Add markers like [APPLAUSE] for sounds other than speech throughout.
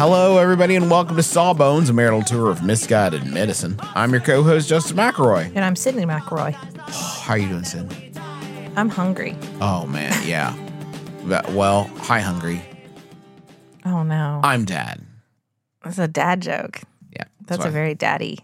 Hello, everybody, and welcome to Sawbones, a marital tour of misguided medicine. I'm your co-host, Justin McElroy. And I'm Sydnee McElroy. [SIGHS] How are you doing, Sid? I'm hungry. Oh man, yeah. But- well, hi, hungry. Oh no. I'm dad. That's a dad joke. Yeah, That's why- a very daddy.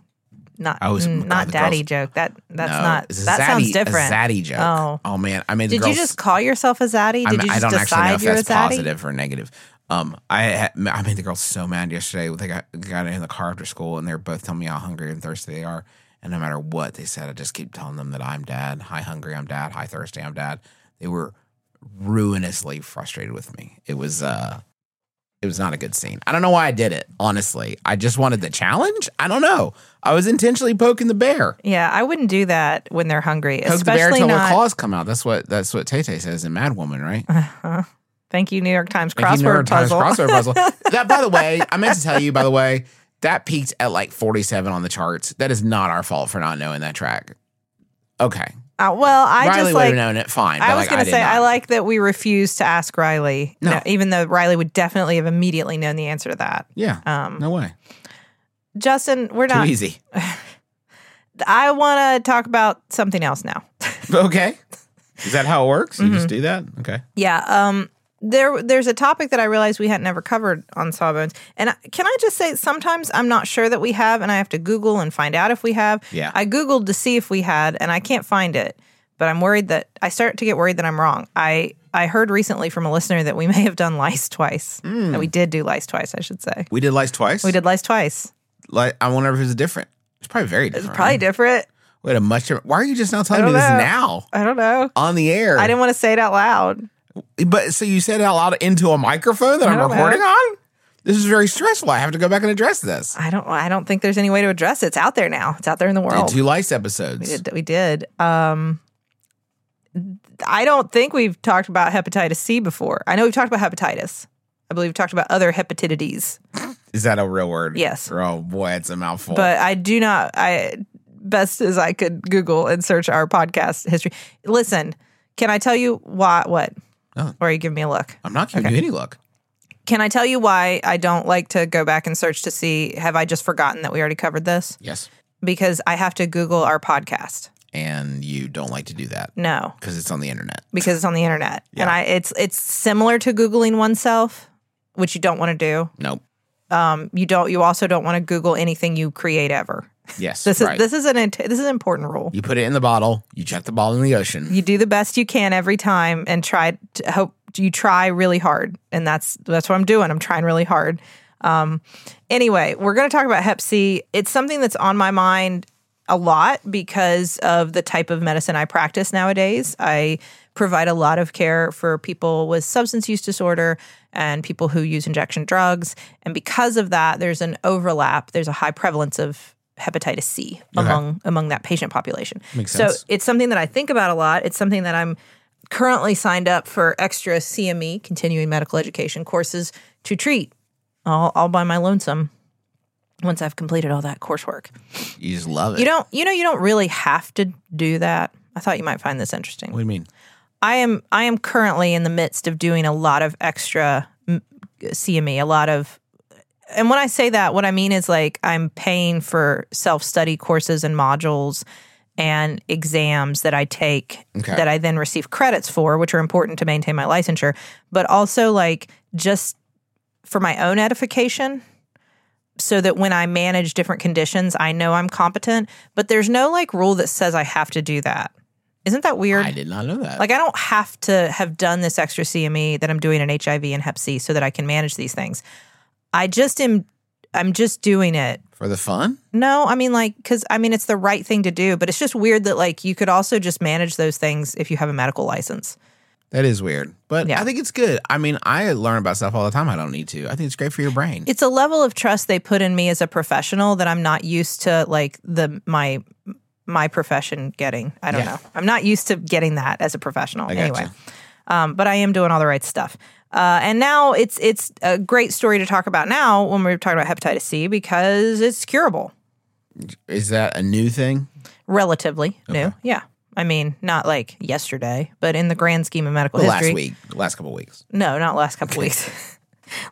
Not I was- mm, not the daddy joke. That that's No, not it's a that zaddy, sounds different. A zaddy joke. Oh. oh man, I made the Did girls. you just call yourself a zaddy? Did I'm- you I just don't actually know decide if you're a that's zaddy? positive or negative. Um, I I made the girls so mad yesterday. They got got in the car after school, and they're both telling me how hungry and thirsty they are. And no matter what they said, I just keep telling them that I'm dad. Hi, hungry, I'm dad. Hi, thirsty, I'm dad. They were ruinously frustrated with me. It was uh, it was not a good scene. I don't know why I did it. Honestly, I just wanted the challenge. I don't know. I was intentionally poking the bear. Yeah, I wouldn't do that when they're hungry, Poke the bear especially until not. claws come out. That's what that's what Tay Tay says in Mad Woman, right? Thank you, New York Times Thank you, New crossword York Times puzzle. crossword puzzle. [LAUGHS] that, by the way, I meant to tell you, by the way, that peaked at like 47 on the charts. That is not our fault for not knowing that track. Okay. Uh, well, I Riley just would like have known it fine. I but, was like, going to did say, I like that we refused to ask Riley, No. Even though Riley would definitely have immediately known the answer to that. Yeah. Um, no way. Justin, we're Too not. easy. [LAUGHS] I want to talk about something else now. [LAUGHS] Okay. Is that how it works? You Mm-hmm. just do that? Okay. Yeah. Um. There, there's a topic that I realized we hadn't ever covered on Sawbones, and can I just say sometimes I'm not sure that we have, and I have to Google and find out if we have. Yeah. I googled to see if we had, and I can't find it. But I'm worried that I start to get worried that I'm wrong. I I heard recently from a listener that we may have done lice twice. Hmm. That we did do lice twice, I should say. We did lice twice. We did lice twice. Like, I wonder if it's different. It's probably very different. It's probably right? different. We had a much different. Why are you just now telling me don't this know. now I don't know. on the air? I didn't want to say it out loud. But so you said it out loud into a microphone that I'm recording on? This is very stressful. I have to go back and address this. I don't. I don't think there's any way to address it. It's out there now. It's out there in the Did world. two lice episodes. We did. We did. Um, I don't think we've talked about hepatitis C before. I know we've talked about hepatitis. I believe we've talked about other hepatitides, Is that a real word? Yes. Oh boy, it's a mouthful. but I do not. I best as I could Google and search our podcast history. Listen, can I tell you why? What? Oh. Or are you giving me a look? I'm not giving okay. you any look. Can I tell you why I don't like to go back and search to see have I just forgotten that we already covered this? Yes. Because I have to Google our podcast. And you don't like to do that No, because it's on the internet. because it's on the internet. Yeah. And I it's it's similar to googling oneself, which you don't want to do. Nope. Um you don't you also don't want to google anything you create ever. Yes. [LAUGHS] This is right. this is an this is an important rule. You put it in the bottle. You chuck the bottle in the ocean. You do the best you can every time and try to hope you try really hard. And that's that's what I'm doing. I'm trying really hard. Um anyway, we're going to talk about hep C. It's something that's on my mind a lot because of the type of medicine I practice nowadays. I provide a lot of care for people with substance use disorder and people who use injection drugs. And because of that, there's an overlap, there's a high prevalence of hepatitis C among among that patient population. Makes so sense. it's something that I think about a lot. It's something that I'm currently signed up for extra CME, continuing medical education courses to treat all, all by my lonesome once I've completed all that coursework. You just love it. You don't you know you don't really have to do that. I thought you might find this interesting. what do you mean? I am I am currently in the midst of doing a lot of extra CME, a lot of and when I say that what I mean is like I'm paying for self-study courses and modules and exams that I take Okay. that I then receive credits for, which are important to maintain my licensure, but also like just for my own edification so that when I manage different conditions, I know I'm competent, but there's no like rule that says I have to do that. Isn't that weird? I did not know that. Like I don't have to have done this extra CME that I'm doing in HIV and Hep C so that I can manage these things. I just am I'm just doing it. for the fun? No, I mean like cuz I mean it's the right thing to do, but it's just weird that like you could also just manage those things if you have a medical license. That is weird, but Yeah. I think it's good. I mean, I learn about stuff all the time. I don't need to. I think it's great for your brain. It's a level of trust they put in me as a professional that I'm not used to like the my my profession getting. I don't Yeah. know. I'm not used to getting that as a professional. Anyway. um, but I am doing all the right stuff. Uh, and now it's it's a great story to talk about now when we're talking about hepatitis C because it's curable, Is that a new thing? relatively new. Yeah, I mean not like yesterday, but in the grand scheme of medical Well, history, last week, last couple weeks. no, not last couple weeks. [LAUGHS]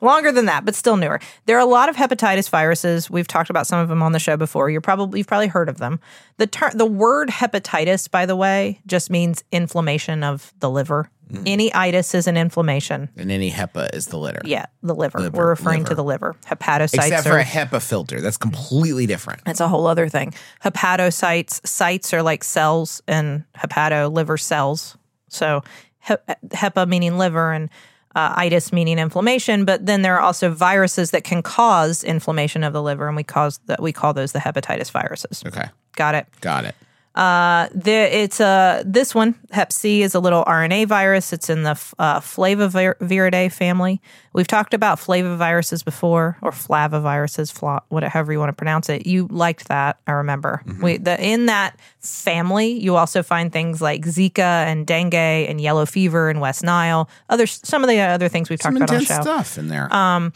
Longer than that, but still newer. There are a lot of hepatitis viruses. We've talked about some of them on the show before. You're probably you've probably heard of them. The ter- the word hepatitis, by the way, just means inflammation of the liver. Mm. Any itis is an inflammation. And any HEPA is the litter. Yeah, the liver. Liver, We're referring to the liver. Hepatocytes Except for are a HEPA filter. That's completely different. it's a whole other thing. Hepatocytes, sites are like cells, and hepato liver cells. So he- hepa meaning liver, and uh, itis meaning inflammation. But then there are also viruses that can cause inflammation of the liver, and we cause that we call those the hepatitis viruses. Okay. Got it. Got it. There, it's uh, this one, Hep C, is a little RNA virus. It's in the uh, Flaviviridae family. We've talked about flaviviruses before, or flavoviruses, fla- whatever you want to pronounce it. You liked that, I remember. We the in that family, you also find things like Zika and dengue and yellow fever and West Nile. Other some of the other things we've Some talked about on the show stuff in there. Um,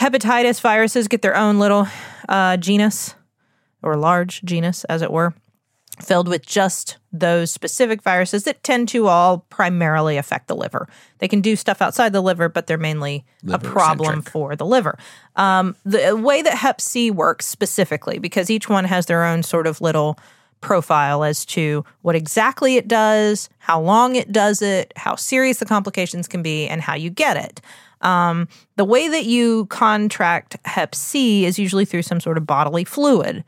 hepatitis viruses get their own little uh, genus or large genus, as it were, filled with just those specific viruses that tend to all primarily affect the liver. They can do stuff outside the liver, but they're mainly a problem Liver-centric. for the liver. Um, the way that Hep C works specifically, because each one has their own sort of little profile as to what exactly it does, how long it does it, how serious the complications can be, and how you get it. Um, the way that you contract Hep C is usually through some sort of bodily fluid.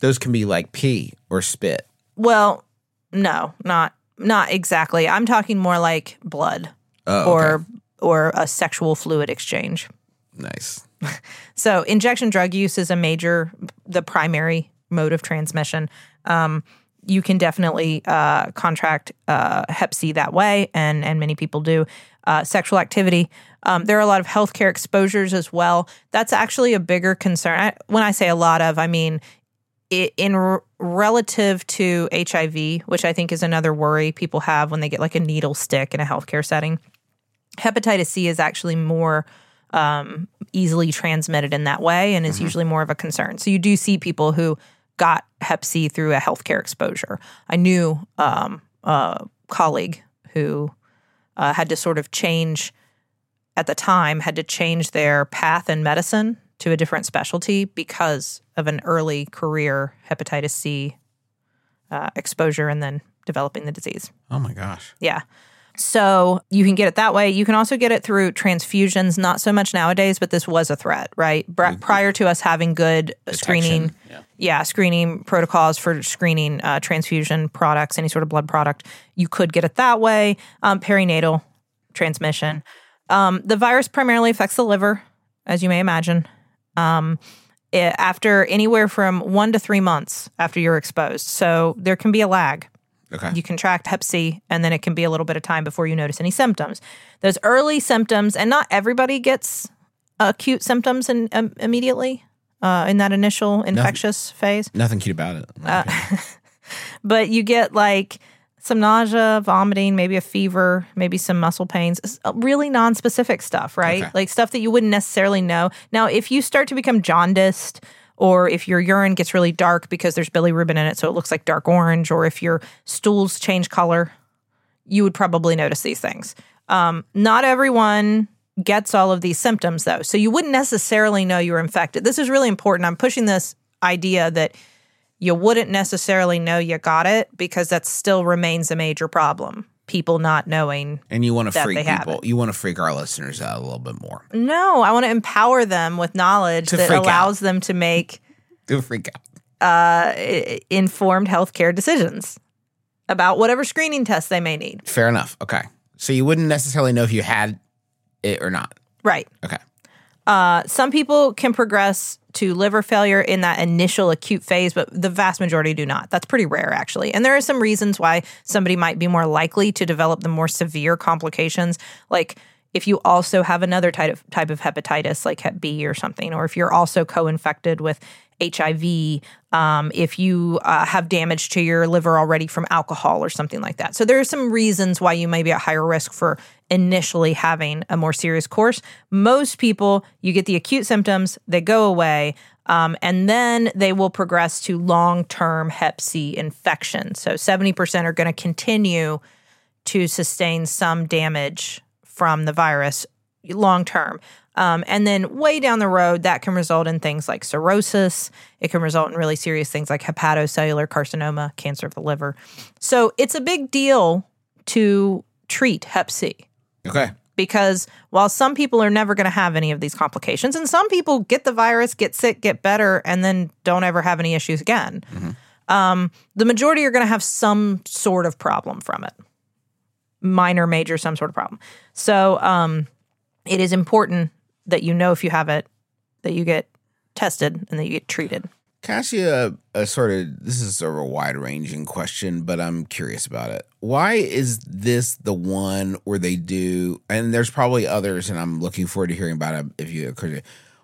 Those can be like pee or spit. Well, no, not not exactly. I'm talking more like blood Oh, or okay. or a sexual fluid exchange. nice. [LAUGHS] So injection drug use is a major, the primary mode of transmission. Um, you can definitely uh, contract uh, Hep C that way, and and many people do. Uh, sexual activity. Um, there are a lot of healthcare exposures as well. That's actually a bigger concern. I, when I say a lot of, I mean in r- relative to HIV, which I think is another worry people have when they get like a needle stick in a healthcare setting. Hepatitis C is actually more um, easily transmitted in that way and is usually more of a concern. So you do see people who got Hep C through a healthcare exposure. I knew um, a colleague who uh, had to sort of change at the time had to change their path in medicine to a different specialty because of an early career hepatitis C uh, exposure and then developing the disease. Oh my gosh. Yeah. So you can get it that way. You can also get it through transfusions, not so much nowadays, but this was a threat, right? Prior to us having good screening, Yeah. yeah, screening protocols for screening uh, transfusion products, any sort of blood product, you could get it that way. Um, perinatal transmission. Um, the virus primarily affects the liver, as you may imagine. Um, after anywhere from one to three months after you're exposed. So there can be a lag Okay. you contract hep C, and then it can be a little bit of time before you notice any symptoms. Those early symptoms, and not everybody gets acute symptoms in, um, immediately uh, in that initial infectious phase, Nothing cute about it. opinion. [LAUGHS] but you get like some nausea, vomiting, maybe a fever, maybe some muscle pains, s- uh, really non-specific stuff, right? Okay. Like stuff that you wouldn't necessarily know. Now, if you start to become jaundiced, or if your urine gets really dark because there's bilirubin in it, so it looks like dark orange, or if your stools change color, you would probably notice these things. Um, not everyone gets all of these symptoms though, so you wouldn't necessarily know you were infected. This is really important. I'm pushing this idea that you wouldn't necessarily know you got it because that still remains a major problem. People not knowing. And you want to freak people. You want to freak our listeners out a little bit more. No, I want to empower them with knowledge To that allows them to make [LAUGHS] Do freak out. Uh, i- informed healthcare decisions about whatever screening tests they may need. Fair enough. Okay. So you wouldn't necessarily know if you had it or not. Right. Okay. Uh, some people can progress to liver failure in that initial acute phase, but the vast majority do not. That's pretty rare, actually. And there are some reasons why somebody might be more likely to develop the more severe complications, like if you also have another type of type of hepatitis, like Hep B or something, or if you're also co-infected with HIV, um, if you uh, have damage to your liver already from alcohol or something like that. So there are some reasons why you may be at higher risk for initially having a more serious course. Most people, you get the acute symptoms, they go away. Um, and then they will progress to long term Hep C infection. So 70% are going to continue to sustain some damage from the virus long term. Um, and then way down the road, that can result in things like cirrhosis. It can result in really serious things like hepatocellular carcinoma, cancer of the liver. So it's a big deal to treat Hep C Okay. because while some people are never going to have any of these complications, and some people get the virus, get sick, get better, and then don't ever have any issues again, um, the majority are going to have some sort of problem from it minor, major, some sort of problem. So um, it is important that you know if you have it, that you get tested and that you get treated. Can I ask you a, a sort of this is sort of a wide ranging question, but I'm curious about it. Why is this the one where they do? And there's probably others, and I'm looking forward to hearing about it if you occur.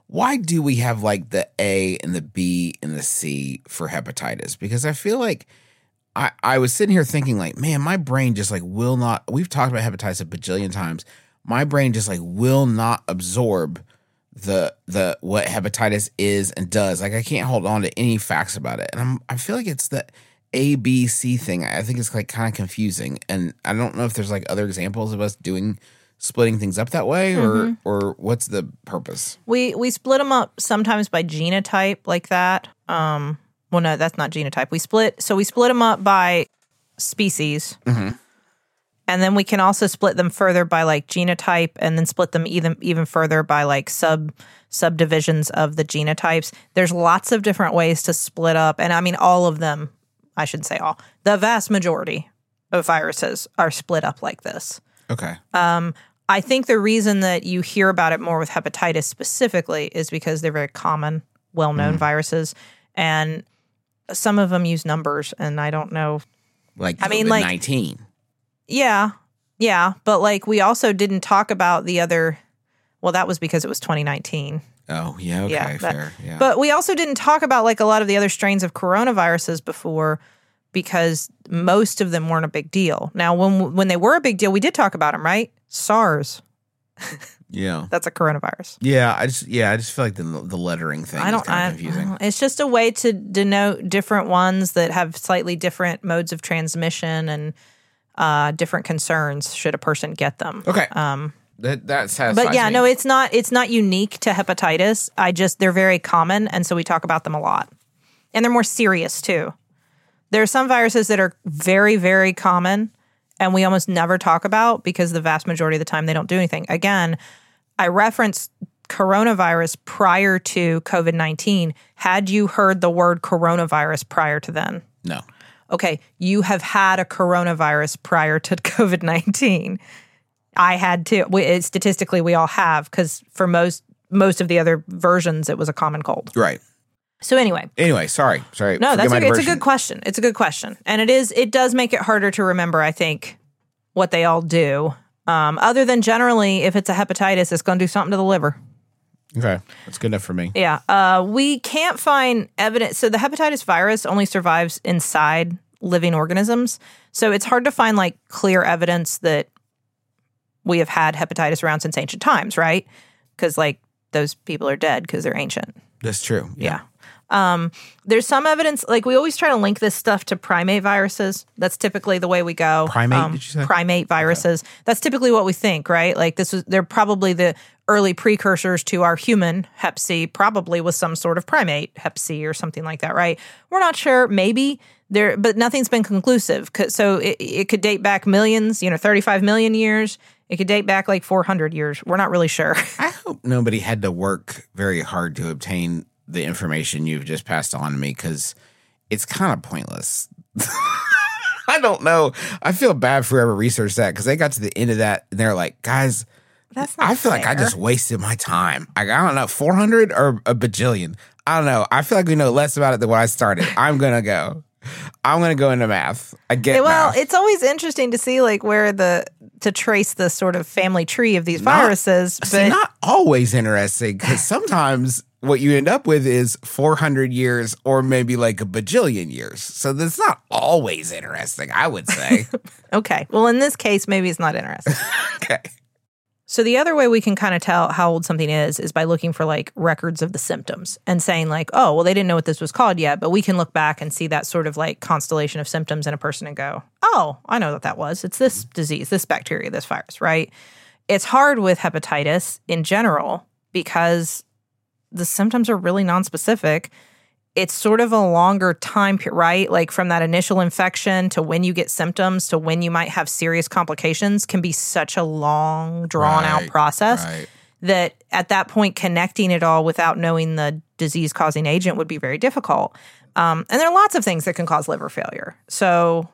Why do we have like the A and the B and the C for hepatitis? Because I feel like I I was sitting here thinking like, man, my brain just like will not. We've talked about hepatitis a bajillion times. My brain just like will not absorb the the what hepatitis is and does. Like I can't hold on to any facts about it. And I'm I feel like it's the A B C thing. I think it's like kind of confusing. And I don't know if there's like other examples of us doing splitting things up that way or or what's the purpose? We we split them up sometimes by genotype like that. Um, well, no, that's not genotype. We split so we split them up by species, and then we can also split them further by like genotype, and then split them even even further by like sub subdivisions of the genotypes. There's lots of different ways to split up, and I mean all of them. I shouldn't say all. The vast majority of viruses are split up like this. Okay. Um, I think the reason that you hear about it more with hepatitis specifically is because they're very common, well known mm-hmm. viruses. And some of them use numbers, and I don't know. Like I mean, like- nineteen. Yeah, yeah. But like, we also didn't talk about the other. Well, that was because it was 2019. Oh yeah. Okay. Yeah, that- fair. Yeah. But we also didn't talk about like a lot of the other strains of coronaviruses before because most of them weren't a big deal. Now, when when they were a big deal, we did talk about them, right? SARS, yeah. [LAUGHS] that's a coronavirus. Yeah. I just yeah. I just feel like the the lettering thing I don't. kind I, confusing. Uh, it's just a way to denote different ones that have slightly different modes of transmission and uh, different concerns. Should a person get them? Okay. Um, that that satisfies but yeah, no, it's not. It's not unique to hepatitis. I just they're very common, and so we talk about them a lot, and they're more serious too. There are some viruses that are very, very common, and we almost never talk about because the vast majority of the time they don't do anything. Again, I referenced coronavirus prior to COVID nineteen. Had you heard the word coronavirus prior to then? no. Okay, you have had a coronavirus prior to [LAUGHS] COVID 19. I had to. We, statistically, we all have because for most most of the other versions, it was a common cold. Right. So anyway, Anyway, sorry. Sorry. no, that's okay. It's a good question. It's a good question, and it is. It does make it harder to remember. I think what they all do. Um, other than generally, if it's a hepatitis, it's going to do something to the liver. Okay. That's good enough for me. Yeah. Uh, we can't find evidence. So the hepatitis virus only survives inside living organisms. So it's hard to find like clear evidence that we have had hepatitis around since ancient times, right? Because like those people are dead because they're ancient. That's true. Yeah. Um, there's some evidence, like we always try to link this stuff to primate viruses. That's typically the way we go. Um, Primate, did you say? Primate viruses. That's typically what we think, right? Like this was, they're probably the early precursors to our human Hep C, probably was some sort of primate Hep C or something like that, right? We're not sure. Maybe there, but nothing's been conclusive. So it, it could date back millions, you know, 35 million years. It could date back like 400 years. We're not really sure. [LAUGHS] I hope nobody had to work very hard to obtain the information you've just passed on to me because it's kind of pointless. [LAUGHS] I don't know. I feel bad for whoever researched that because they got to the end of that and they're like, guys, That's not I feel like I just wasted my time. Like, I don't know, 400 or a bajillion. I don't know. I feel like we know less about it than when I started. I'm going to go. I'm going to go into math. I get well, math. it's always interesting to see like where the to trace the sort of family tree of these Not- viruses. But See, not always interesting because [LAUGHS] sometimes what you end up with is 400 years or maybe like a bajillion years. So that's not always interesting, I would say. [LAUGHS] okay, well, in this case, maybe it's not interesting. [LAUGHS] okay. So the other way we can kind of tell how old something is is by looking for like records of the symptoms and saying like, oh, well, they didn't know what this was called yet, but we can look back and see that sort of like constellation of symptoms in a person and go, oh, I know what that was. It's this disease, this bacteria, this virus, right? It's hard with hepatitis in general because the symptoms are really nonspecific. It's sort of a longer time period, right? Like from that initial infection to when you get symptoms to when you might have serious complications can be such a long, drawn out process right. that at that point, connecting it all without knowing the disease causing agent would be very difficult. Um, and there are lots of things that can cause liver failure. So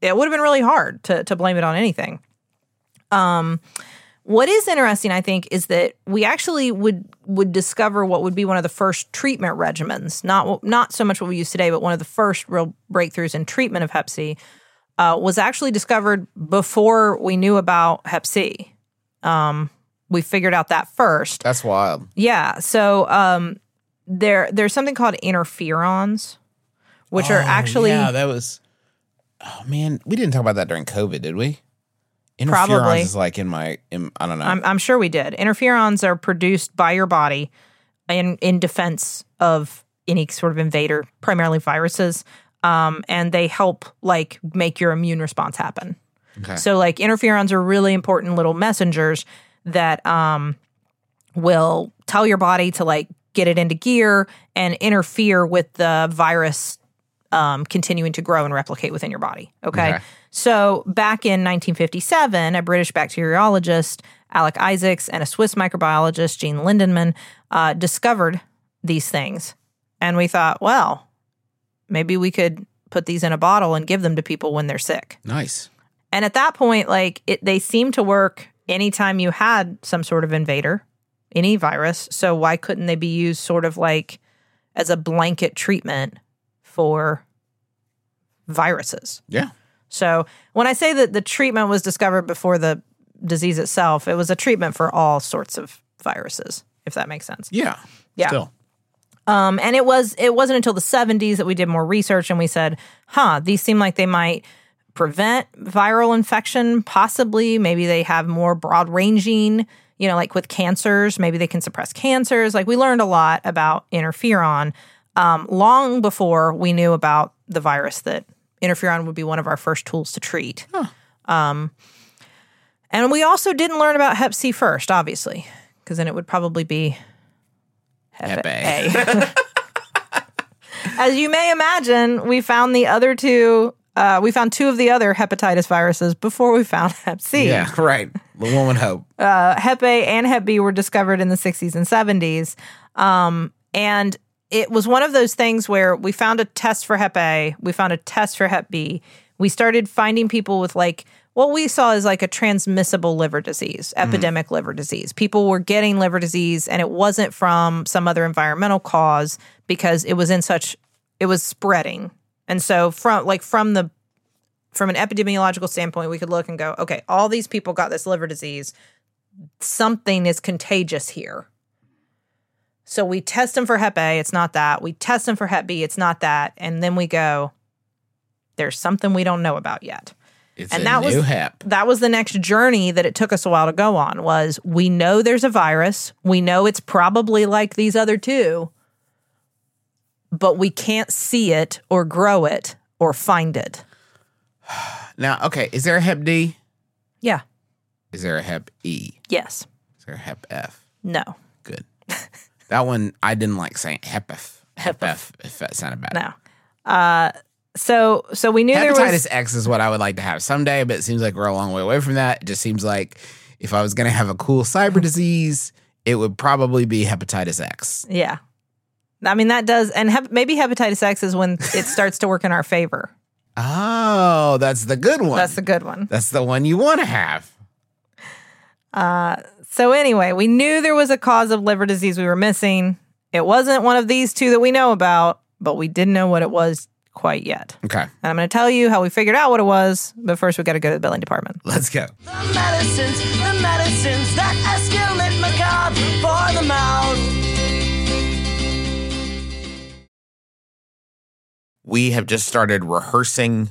it would have been really hard to, to blame it on anything. Um, what is interesting, I think, is that we actually would would discover what would be one of the first treatment regimens, not not so much what we use today, but one of the first real breakthroughs in treatment of Hep C uh, was actually discovered before we knew about Hep C. Um, we figured out that first. That's wild. Yeah. So um, there there's something called interferons, which are Oh, actually Yeah, that was. Oh, man. We didn't talk about that during COVID, did we? Interferons Probably. is like in my. In, I don't know. I'm, I'm sure we did. Interferons are produced by your body in in defense of any sort of invader, primarily viruses, um, and they help like make your immune response happen. Okay. So like interferons are really important little messengers that um, will tell your body to like get it into gear and interfere with the virus um, continuing to grow and replicate within your body. Okay? Okay. So back in 1957, a British bacteriologist, Alick Isaacs, and a Swiss microbiologist, Jean Lindenmann, uh, discovered these things. And we thought, well, maybe we could put these in a bottle and give them to people when they're sick. nice. And at that point, like it, they seem to work anytime you had some sort of invader, any virus. So why couldn't they be used sort of like as a blanket treatment for viruses? Yeah. So when I say that the treatment was discovered before the disease itself, it was a treatment for all sorts of viruses, if that makes sense. Yeah. Yeah. Still. Um, and it was it wasn't until the 70s that we did more research and we said, huh, these seem like they might prevent viral infection, possibly. Maybe they have more broad ranging, you know, like with cancers, maybe they can suppress cancers. Like we learned a lot about interferon um, long before we knew about the virus that interferon would be one of our first tools to treat. Um, and we also didn't learn about Hep C first, obviously, because then it would probably be Hep Hep A. [LAUGHS] As you may imagine, we found the other two. Uh, we found two of the other hepatitis viruses before we found [LAUGHS] Hep C. Yeah. Right. The one would hope. Uh, Hep A and Hep B were discovered in the 60s and 70s. Um, and it was one of those things where we found a test for Hep A, we found a test for Hep B. We started finding people with like what we saw is like a transmissible liver disease, mm-hmm. epidemic liver disease. People were getting liver disease and it wasn't from some other environmental cause because it was in such it was spreading. And so from like from the from an epidemiological standpoint, we could look and go, okay, all these people got this liver disease. Something is contagious here. So we test them for Hep A, it's not that. We test them for Hep B, it's not that. And then we go, there's something we don't know about yet. It's And a that was- new hep. That was the next journey that it took us a while to go on was we know there's a virus. We know it's probably like these other two. but we can't see it or grow it or find it. [SIGHS] Now, okay, is there a Hep D? Yeah. Is there a Hep E? Yes. Is there a Hep F? No. Good. [LAUGHS] that one I didn't like saying Hep F. Hep Hep F. If that sounded bad. No. Uh, so so we knew there was. Hepatitis was X is what I would like to have someday, but it seems like we're a long way away from that. It just seems like if I was going to have a cool cyber disease, it would probably be hepatitis X. yeah. I mean that does, and hep- maybe hepatitis X is when it starts to work in our favor. [LAUGHS] Oh, that's the good one. That's the good one. That's the one you want to have. So anyway, we knew there was a cause of liver disease we were missing. It wasn't one of these two that we know about, but we didn't know what it was quite yet. Okay, And I'm going to tell you how we figured out what it was, but first we got to go to the billing department. let's go. The medicines, the medicines that escalate macabre for the mouth. We have just started rehearsing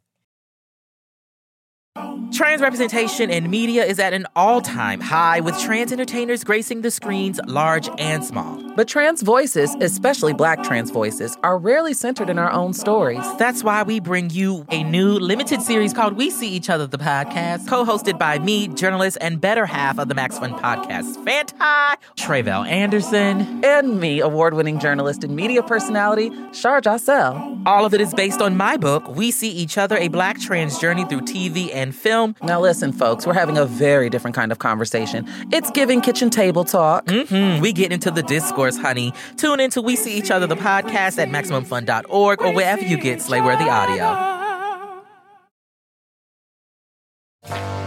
Trans representation in media is at an all time high, with trans entertainers gracing the screens large and small. But trans voices, especially black trans voices, are rarely centered in our own stories. That's why we bring you a new limited series called We See Each Other, the podcast, co hosted by me, journalist, and better half of the Max Fun podcast, Fanti, Tre'vell Anderson. And me, award winning journalist and media personality, Shar Jossell. All of it is based on my book, We See Each Other, a black trans journey through TV and film. Now, listen, folks, we're having a very different kind of conversation. It's giving kitchen table talk. hmm We get into the discourse, honey. Tune in to We See Each Other, the podcast at MaximumFun.org or wherever you get Slayworthy audio.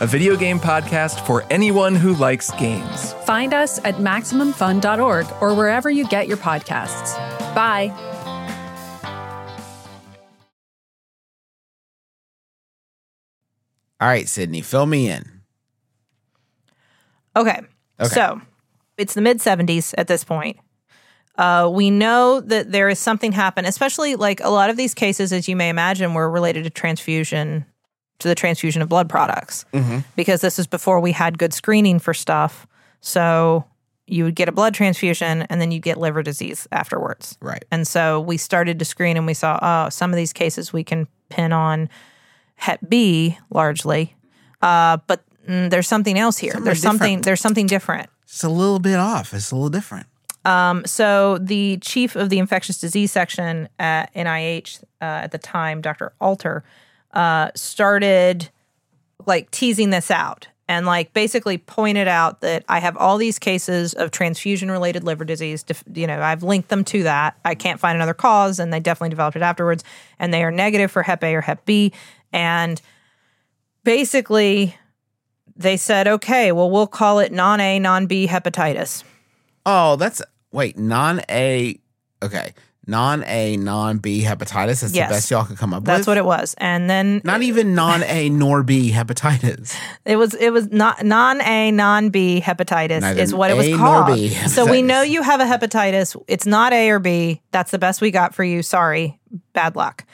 a video game podcast for anyone who likes games. Find us at MaximumFun.org or wherever you get your podcasts. Bye. All right, Sydnee, fill me in. Okay. Okay. So it's the mid 70s at this point. Uh, we know that there is something happen, especially like a lot of these cases, as you may imagine, were related to transfusion, to the transfusion of blood products, because this is before we had good screening for stuff. So you would get a blood transfusion and then you get liver disease afterwards. Right. And so we started to screen and we saw, oh, some of these cases we can pin on Hep B largely. Uh, but mm, there's something else here. Something there's something different. there's something different. It's a little bit off. It's a little different. Um, So the chief of the infectious disease section at NIH uh, at the time, Dr. Alter, uh, started like teasing this out and like basically pointed out that I have all these cases of transfusion related liver disease. You know, I've linked them to that. I can't find another cause, and they definitely developed it afterwards. And they are negative for Hep A or Hep B. And basically, they said, okay, well, we'll call it non A, non B hepatitis. Oh, that's wait, non A. Okay, non A, non B hepatitis. That's Yes. the best y'all could come up That's with. That's what it was. And then Not even non A nor B hepatitis. [LAUGHS] It was it was not non A non B hepatitis Neither is what it was A called. So we know you have a hepatitis. It's not A or B. That's the best we got for you. Sorry, bad luck.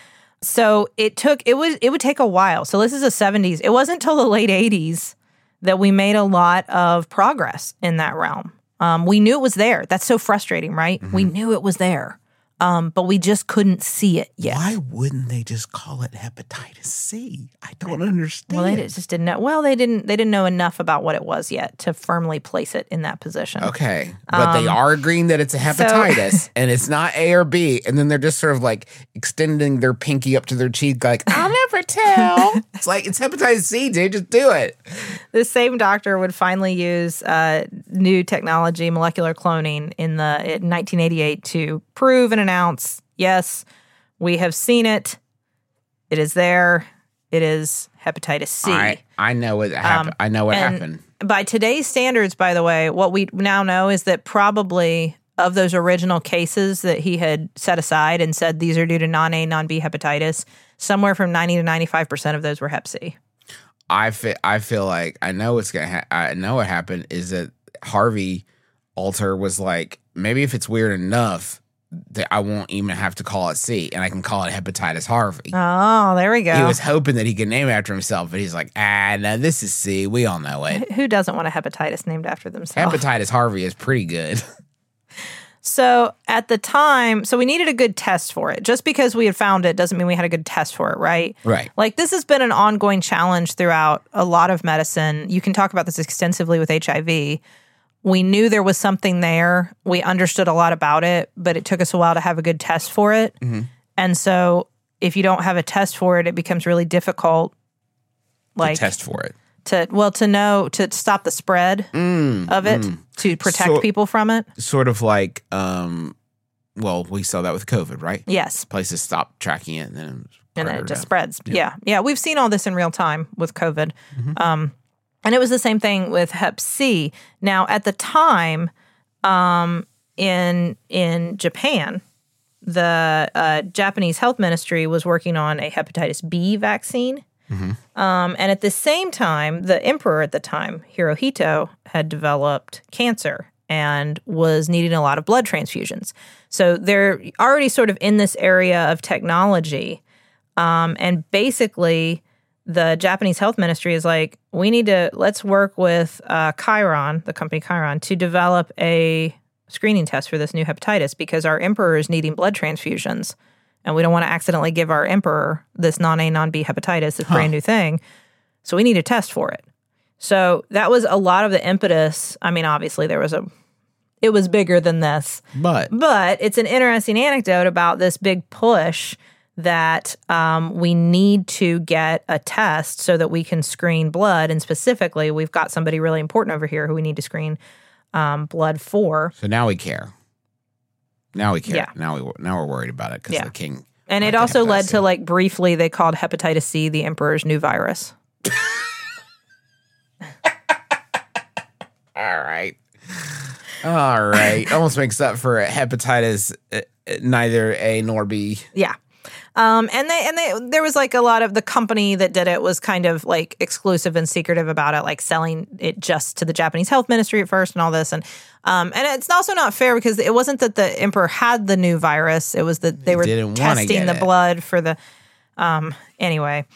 So it took it was it would take a while. So this is the 70s. It wasn't until the late 80s that we made a lot of progress in that realm. Um, we knew it was there. That's so frustrating, right? Mm-hmm. We knew it was there, um, but we just couldn't see it yet. Why wouldn't they just call it hepatitis C? I don't understand. Well, they just didn't know. Well, they didn't. They didn't know enough about what it was yet to firmly place it in that position. Okay, but they are agreeing that it's a hepatitis [LAUGHS] and it's not A or B, and then they're just sort of like extending their pinky up to their cheek, like I'll never [LAUGHS] tell. it's like it's hepatitis C, dude. Just do it. The same doctor would finally use uh, new technology, molecular cloning, in the in 1988 to prove and announce, yes, we have seen it. It is there. It is hepatitis C. I I know what happened. Um, I know what happened. By today's standards, by the way, what we now know is that probably of those original cases that he had set aside and said these are due to non A, non B hepatitis, somewhere from 90 to 95% of those were hep C. I feel I feel like I know what's gonna. Ha- I know what happened is that Harvey Alter was like, maybe if it's weird enough, that I won't even have to call it C, and I can call it hepatitis Harvey. Oh, there we go. He was hoping that he could name it after himself, but he's like, ah, no, this is C. We all know it. [LAUGHS] Who doesn't want a hepatitis named after themselves? Hepatitis Harvey is pretty good. [LAUGHS] So at the time, so we needed a good test for it. Just because we had found it doesn't mean we had a good test for it, right? Right. Like this has been an ongoing challenge throughout a lot of medicine. You can talk about this extensively with HIV. We knew there was something there. We understood a lot about it, but it took us a while to have a good test for it. And so if you don't have a test for it, it becomes really difficult like Test for it. to well to know to stop the spread of it to protect So- people from it. Sort of like, um, well, we saw that with COVID, right? Yes. Places stopped tracking it, and then it and it just to- spreads. Yeah. yeah, We've seen all this in real time with COVID, um, and it was the same thing with Hep C. Now, at the time, um, in in Japan, the uh, Japanese Health Ministry was working on a hepatitis B vaccine. Um, and at the same time, the emperor at the time, Hirohito, had developed cancer and was needing a lot of blood transfusions. So they're already sort of in this area of technology. Um, and basically, the Japanese health ministry is like, we need to let's work with uh, Chiron, the company Chiron, to develop a screening test for this new hepatitis because our emperor is needing blood transfusions, and we don't want to accidentally give our emperor this non A non B hepatitis, this brand new thing. So we need a test for it. So that was a lot of the impetus. I mean, obviously there was a it was bigger than this. But But it's an interesting anecdote about this big push that um, we need to get a test so that we can screen blood. And specifically, we've got somebody really important over here who we need to screen um, blood for. so now we care. Now we care. Yeah. Now we now we're worried about it because Yeah. the king. And it also led hepatitis to like briefly, they called hepatitis C the emperor's new virus. [LAUGHS] All right. All right. Almost makes up for hepatitis uh, neither A nor B. Yeah. Um, and they and they there was like a lot of the company that did it was kind of like exclusive and secretive about it, like selling it just to the Japanese health ministry at first and all this. And um, and it's also not fair because it wasn't that the emperor had the new virus; it was that they were testing the it. blood for the. Um, anyway,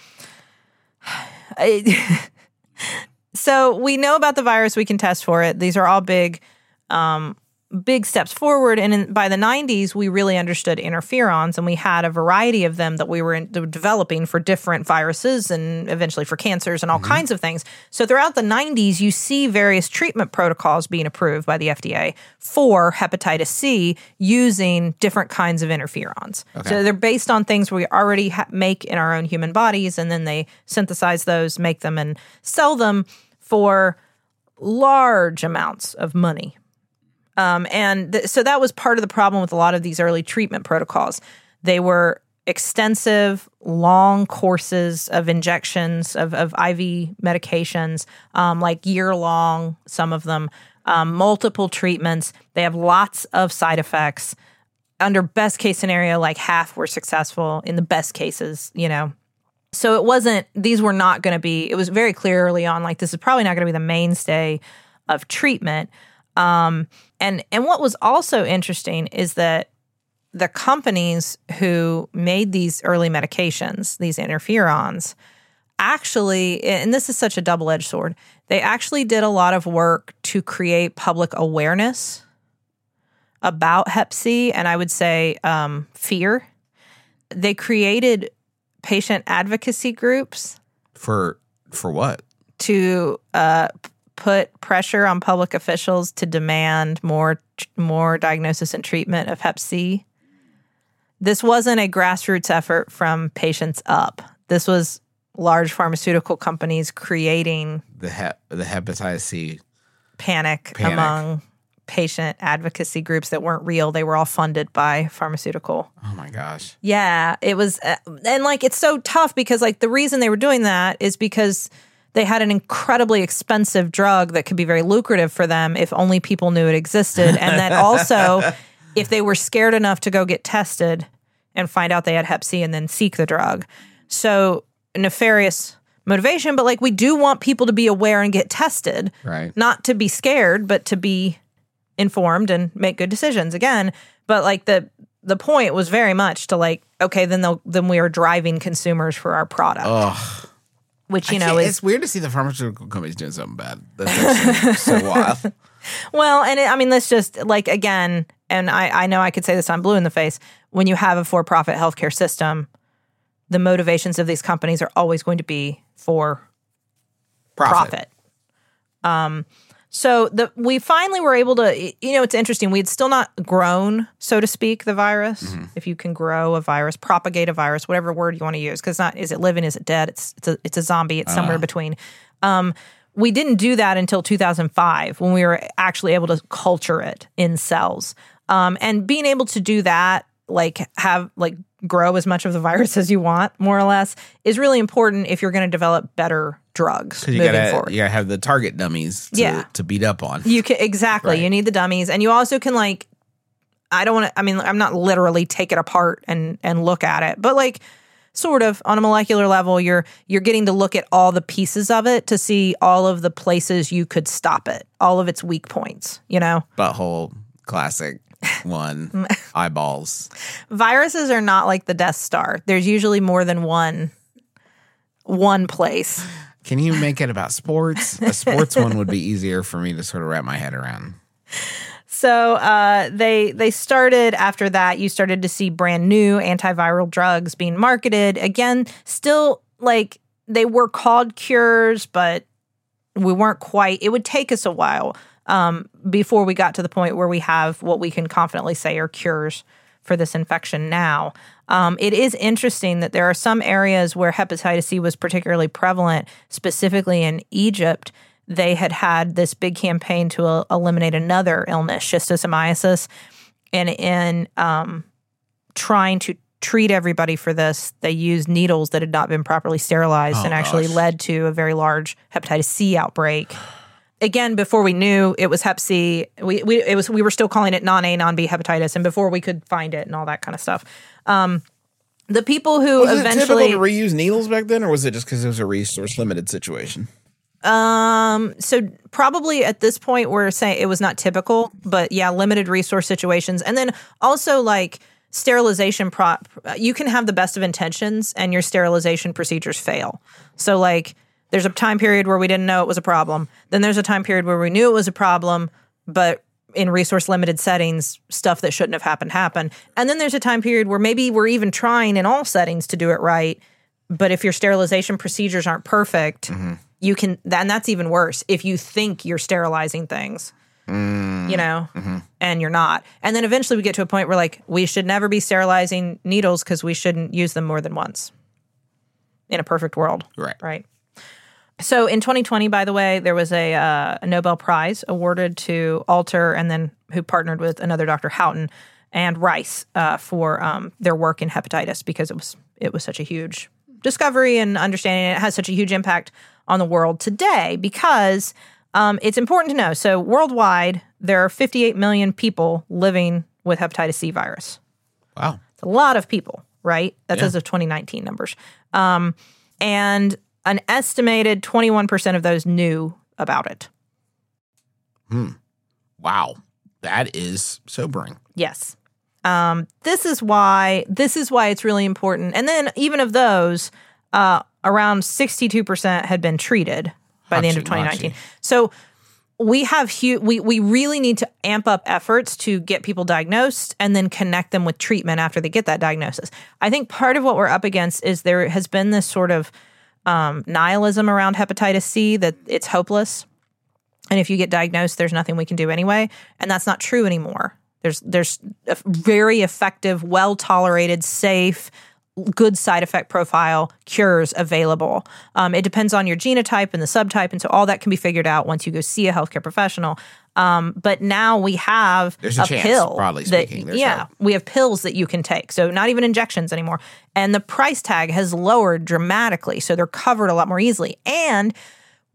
[LAUGHS] so we know about the virus; we can test for it. These are all big big steps forward. And in, by the 90s, we really understood interferons, and we had a variety of them that we were in, developing for different viruses and eventually for cancers and all mm-hmm. kinds of things. So throughout the 90s, you see various treatment protocols being approved by the FDA for hepatitis C using different kinds of interferons. So they're based on things we already ha- make in our own human bodies, and then they synthesize those, make them, and sell them for large amounts of money. Um, and th- so that was part of the problem with a lot of these early treatment protocols. They were extensive, long courses of injections of, of IV medications, um, like year long, some of them, um, multiple treatments. They have lots of side effects. Under best case scenario, like half were successful. In the best cases, you know, so it wasn't these were not going to be it was very clear early on like this is probably not going to be the mainstay of treatment um and and what was also interesting is that the companies who made these early medications these interferons actually and this is such a double-edged sword they actually did a lot of work to create public awareness about hep c and i would say um, fear they created patient advocacy groups For for what? to uh, put pressure on public officials to demand more more diagnosis and treatment of Hep C. This wasn't a grassroots effort from patients up. This was large pharmaceutical companies creating The hep the hepatitis C. panic, Panic. among patient advocacy groups that weren't real. They were all funded by pharmaceutical Oh my gosh. Yeah, it was, uh, and like it's so tough because like the reason they were doing that is because they had an incredibly expensive drug that could be very lucrative for them if only people knew it existed, and then [LAUGHS] also if they were scared enough to go get tested and find out they had Hep C and then seek the drug. So nefarious motivation, but like we do want people to be aware and get tested, Right. not to be scared, but to be informed and make good decisions again. But like the the point was very much to like, okay, then they'll then we are driving consumers for our product, Ugh. Which you know is it's weird to see the pharmaceutical companies doing something bad. That's so wild. [LAUGHS] well, and it, I mean, let's just like again, and I I know I could say this, I'm blue in the face. When you have a for profit healthcare system, the motivations of these companies are always going to be for profit. Um, so the we finally were able to, you know, it's interesting. We had still not grown, so to speak, the virus. If you can grow a virus, propagate a virus, whatever word you want to use, because not is it living, is it dead? It's it's a it's a zombie. It's somewhere between. Um, we didn't do that until 2005 when we were actually able to culture it in cells. Um, and being able to do that, like have like grow as much of the [LAUGHS] virus as you want, more or less, is really important if you're going to develop better drugs Because you moving gotta forward. you gotta have the target dummies to, Yeah. to beat up on. You can exactly. Right. You need the dummies, and you also can like. I don't want to. I mean, I'm not literally take it apart and and look at it, but like, sort of on a molecular level, you're you're getting to look at all the pieces of it to see all of the places you could stop it, all of its weak points. You know, Butthole classic one [LAUGHS] eyeballs. viruses are not like the Death Star. There's usually more than one one place. Can you make it about sports? A sports one would be easier for me to sort of wrap my head around. So uh, they they started after that. You started to see brand new antiviral drugs being marketed again. Still, like they were called cures, but we weren't quite. It would take us a while um, before we got to the point where we have what we can confidently say are cures for this infection now. Um, it is interesting that there are some areas where hepatitis C was particularly prevalent, specifically in Egypt. They had had this big campaign to uh, eliminate another illness, schistosomiasis, and in um, trying to treat everybody for this, they used needles that had not been properly sterilized Oh, and actually gosh. led to a very large hepatitis C outbreak. Again, before we knew it was Hep C, we, we it was we were still calling it non A non B hepatitis, and before we could find it and all that kind of stuff. Um, the people who Was it eventually typical to reuse needles back then, or was it just because it was a resource limited situation? Um, so probably at this point we're saying it was not typical, but yeah, limited resource situations. And then also like sterilization prop you can have the best of intentions and your sterilization procedures fail. So like there's a time period where we didn't know it was a problem. Then there's a time period where we knew it was a problem, but in resource limited settings, stuff that shouldn't have happened happened. And then there's a time period where maybe we're even trying in all settings to do it right, but if your sterilization procedures aren't perfect, mm-hmm. you can and that's even worse if you think you're sterilizing things mm. you know mm-hmm. and you're not and then eventually we get to a point where like we should never be sterilizing needles because we shouldn't use them more than once in a perfect world Right. right so in 2020 by the way there was a, uh, a nobel prize awarded to alter and then who partnered with another dr houghton and rice uh, for um, their work in hepatitis because it was it was such a huge discovery and understanding and it has such a huge impact on the world today because um, it's important to know so worldwide there are 58 million people living with hepatitis c virus Wow. it's a lot of people, right? That's Yeah. as of 2019 numbers. Um, and an estimated 21% of those knew about it. Hmm. Wow. That is sobering. Yes. Um, this is why this is why it's really important. And then even of those, uh, around 62% had been treated by the end of 2019. hachi. So we have hu- we we really need to amp up efforts to get people diagnosed and then connect them with treatment after they get that diagnosis. I think part of what we're up against is there has been this sort of um, nihilism around hepatitis C that it's hopeless, and if you get diagnosed, there's nothing we can do anyway, and that's not true anymore. There's there's very effective, well tolerated, safe good side effect profile cures available. Um, it depends on your genotype and the subtype, and so all that can be figured out once you go see a healthcare professional. Um, but now we have There's a chance, pill broadly speaking. There's yeah, hope. we have pills that you can take. So not even injections anymore, and the price tag has lowered dramatically. So they're covered a lot more easily, and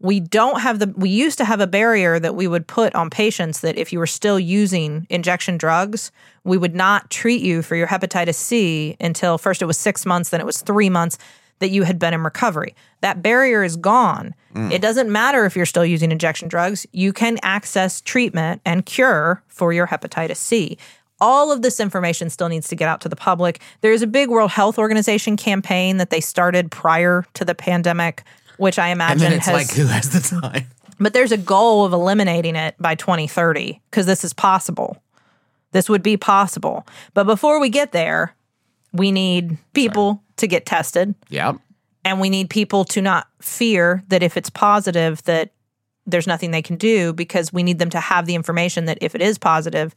we don't have the we used to have a barrier that we would put on patients that if you were still using injection drugs we would not treat you for your hepatitis c until first it was six months then it was three months that you had been in recovery. That barrier is gone. Mm. It doesn't matter if you're still using injection drugs. You can access treatment and cure for your hepatitis c. All of this information still needs to get out to the public. There's a big World Health Organization campaign that they started prior to the pandemic, which I And imagine then it's has like, who has the time? but there's a goal of eliminating it by 2030 because this is possible. This would be possible. But before we get there, we need people to get tested Yep. and we need people to not fear that if it's positive that there's nothing they can do because we need them to have the information that if it is positive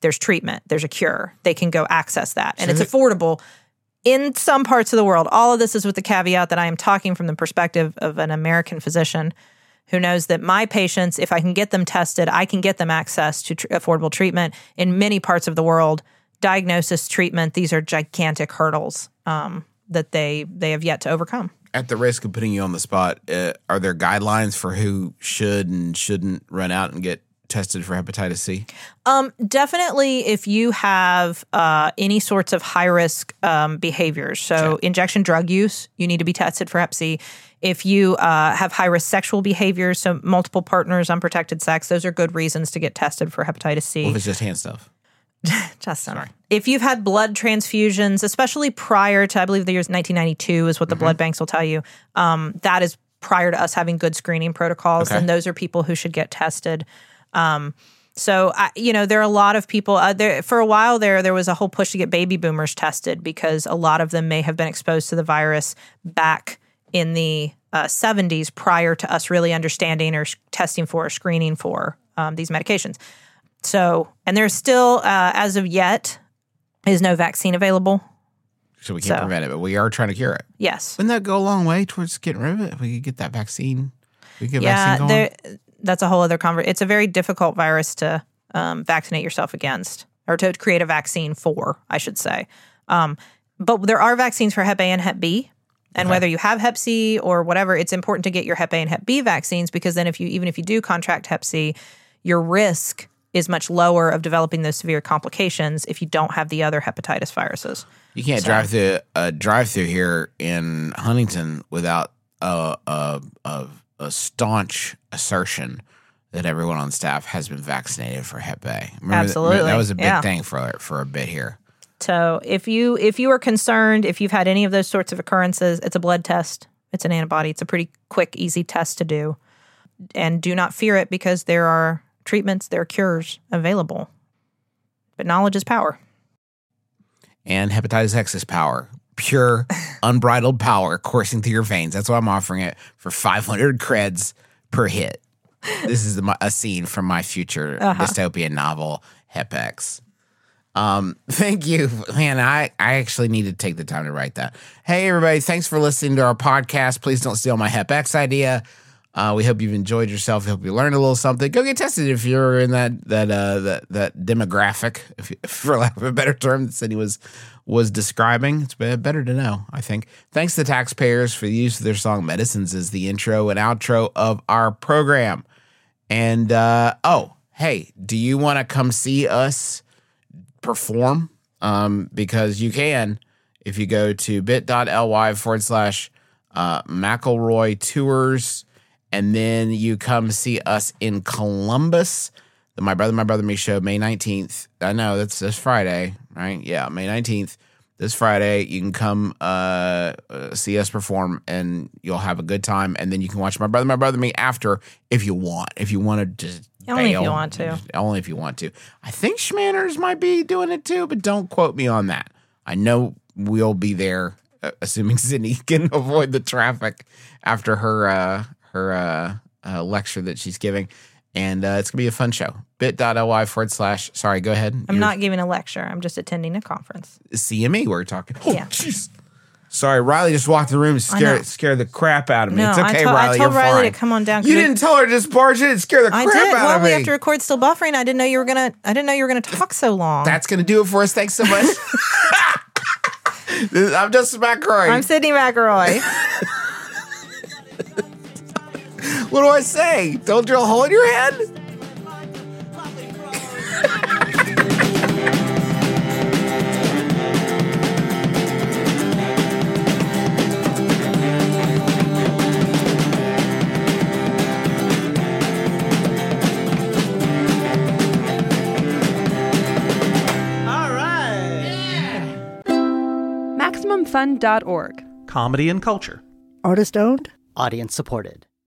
there's treatment there's a cure they can go access that and it's affordable in some parts of the world all of this is with the caveat that i am talking from the perspective of an american physician who knows that my patients if i can get them tested i can get them access to tr- affordable treatment in many parts of the world. Diagnosis treatment these are gigantic hurdles um, that they they have yet to overcome. At the risk of putting you on the spot, uh, are there guidelines for who should and shouldn't run out and get tested for hepatitis C? Um, definitely, if you have uh, any sorts of high risk um, behaviors, so injection drug use, you need to be tested for Hep C. If you uh, have high risk sexual behaviors, so multiple partners, unprotected sex, those are good reasons to get tested for hepatitis C. Well, if it's just hand stuff. [LAUGHS] Justin. If you've had blood transfusions, especially prior to, I believe the year 1992 is what the blood banks will tell you, um, that is prior to us having good screening protocols, Okay. and those are people who should get tested. Um, so, I, you know, there are a lot of people. Uh, there for a while there, there was a whole push to get baby boomers tested because a lot of them may have been exposed to the virus back in the uh, 70s prior to us really understanding or s- testing for or screening for um, these medications. So, and there's still, uh, as of yet, is no vaccine available. So we can't So- prevent it, but we are trying to cure it. Yes. Wouldn't that go a long way towards getting rid of it? If we could get that vaccine. We could get yeah, vaccine going. there, that's a whole other conversation. It's a very difficult virus to um, vaccinate yourself against, or to create a vaccine for, I should say. Um, but there are vaccines for Hep A and Hep B. And whether you have Hep C or whatever, it's important to get your Hep A and Hep B vaccines because then, if you even if you do contract Hep C, your risk is much lower of developing those severe complications if you don't have the other hepatitis viruses. You can't drive through a drive through here in Huntington without a, a, a, a staunch assertion that everyone on staff has been vaccinated for Hep A. Remember that- Absolutely, that was a big yeah. thing for for a bit here. So if you if you are concerned, if you've had any of those sorts of occurrences, it's a blood test. It's an antibody. It's a pretty quick, easy test to do. And do not fear it because there are treatments, there are cures available. But knowledge is power. And hepatitis X is power, pure, [LAUGHS] unbridled power coursing through your veins. That's why I'm offering it for 500 creds per hit. This is a scene from my future Uh-huh. dystopian novel, Hepex. Um, [LAUGHS] thank you, man. I, I actually need to take the time to write that. Hey, everybody, thanks for listening to our podcast. Please don't steal my Hep X idea. Uh, we hope you've enjoyed yourself. We hope you learned a little something. Go get tested if you're in that that uh, that that demographic, if, [LAUGHS] for lack of a better term, that Sydnee was was describing. It's better to know, I think. Thanks to taxpayers for the use of their song "Medicines" as the intro and outro of our program. And uh, oh, hey, do you want to come see us perform? Um, because you can if you go to bit.ly forward slash uh, McElroy Tours, and then you come see us in Columbus. The My Brother, My Brother Me show, May 19th. I know that's this Friday, right? Yeah, May 19th. This Friday, you can come uh, uh, see us perform and you'll have a good time. And then you can watch My Brother, My Brother Me after if you want. If you want to just Only if you want to. Only if you want to. I think Shmanners might be doing it too, but don't quote me on that. I know we'll be there, uh, assuming [LAUGHS] Sydnee can avoid the traffic after her uh, her uh, uh, lecture that she's giving. And uh, it's going to be a fun show. bit.ly forward slash, sorry, go ahead. I'm not giving a lecture. I'm just attending a conference. CME we're talking. Oh, Yeah. jeez. Sorry, Riley just walked in the room and I scared, scared the crap out of me. No, it's I okay, Riley. I told you're Riley fine. to come on down You didn't tell her to just barge in and scare the I crap did. out Well, of me. we have to record still buffering. I didn't know you were gonna. I didn't know you were gonna talk so long. That's going to do it for us. Thanks so much. [LAUGHS] [LAUGHS] I'm Justin McElroy. I'm Sydnee McElroy. [LAUGHS] what do I say? Don't drill a hole in your head? All right. MaximumFun.org. Comedy and culture. Artist owned, audience supported.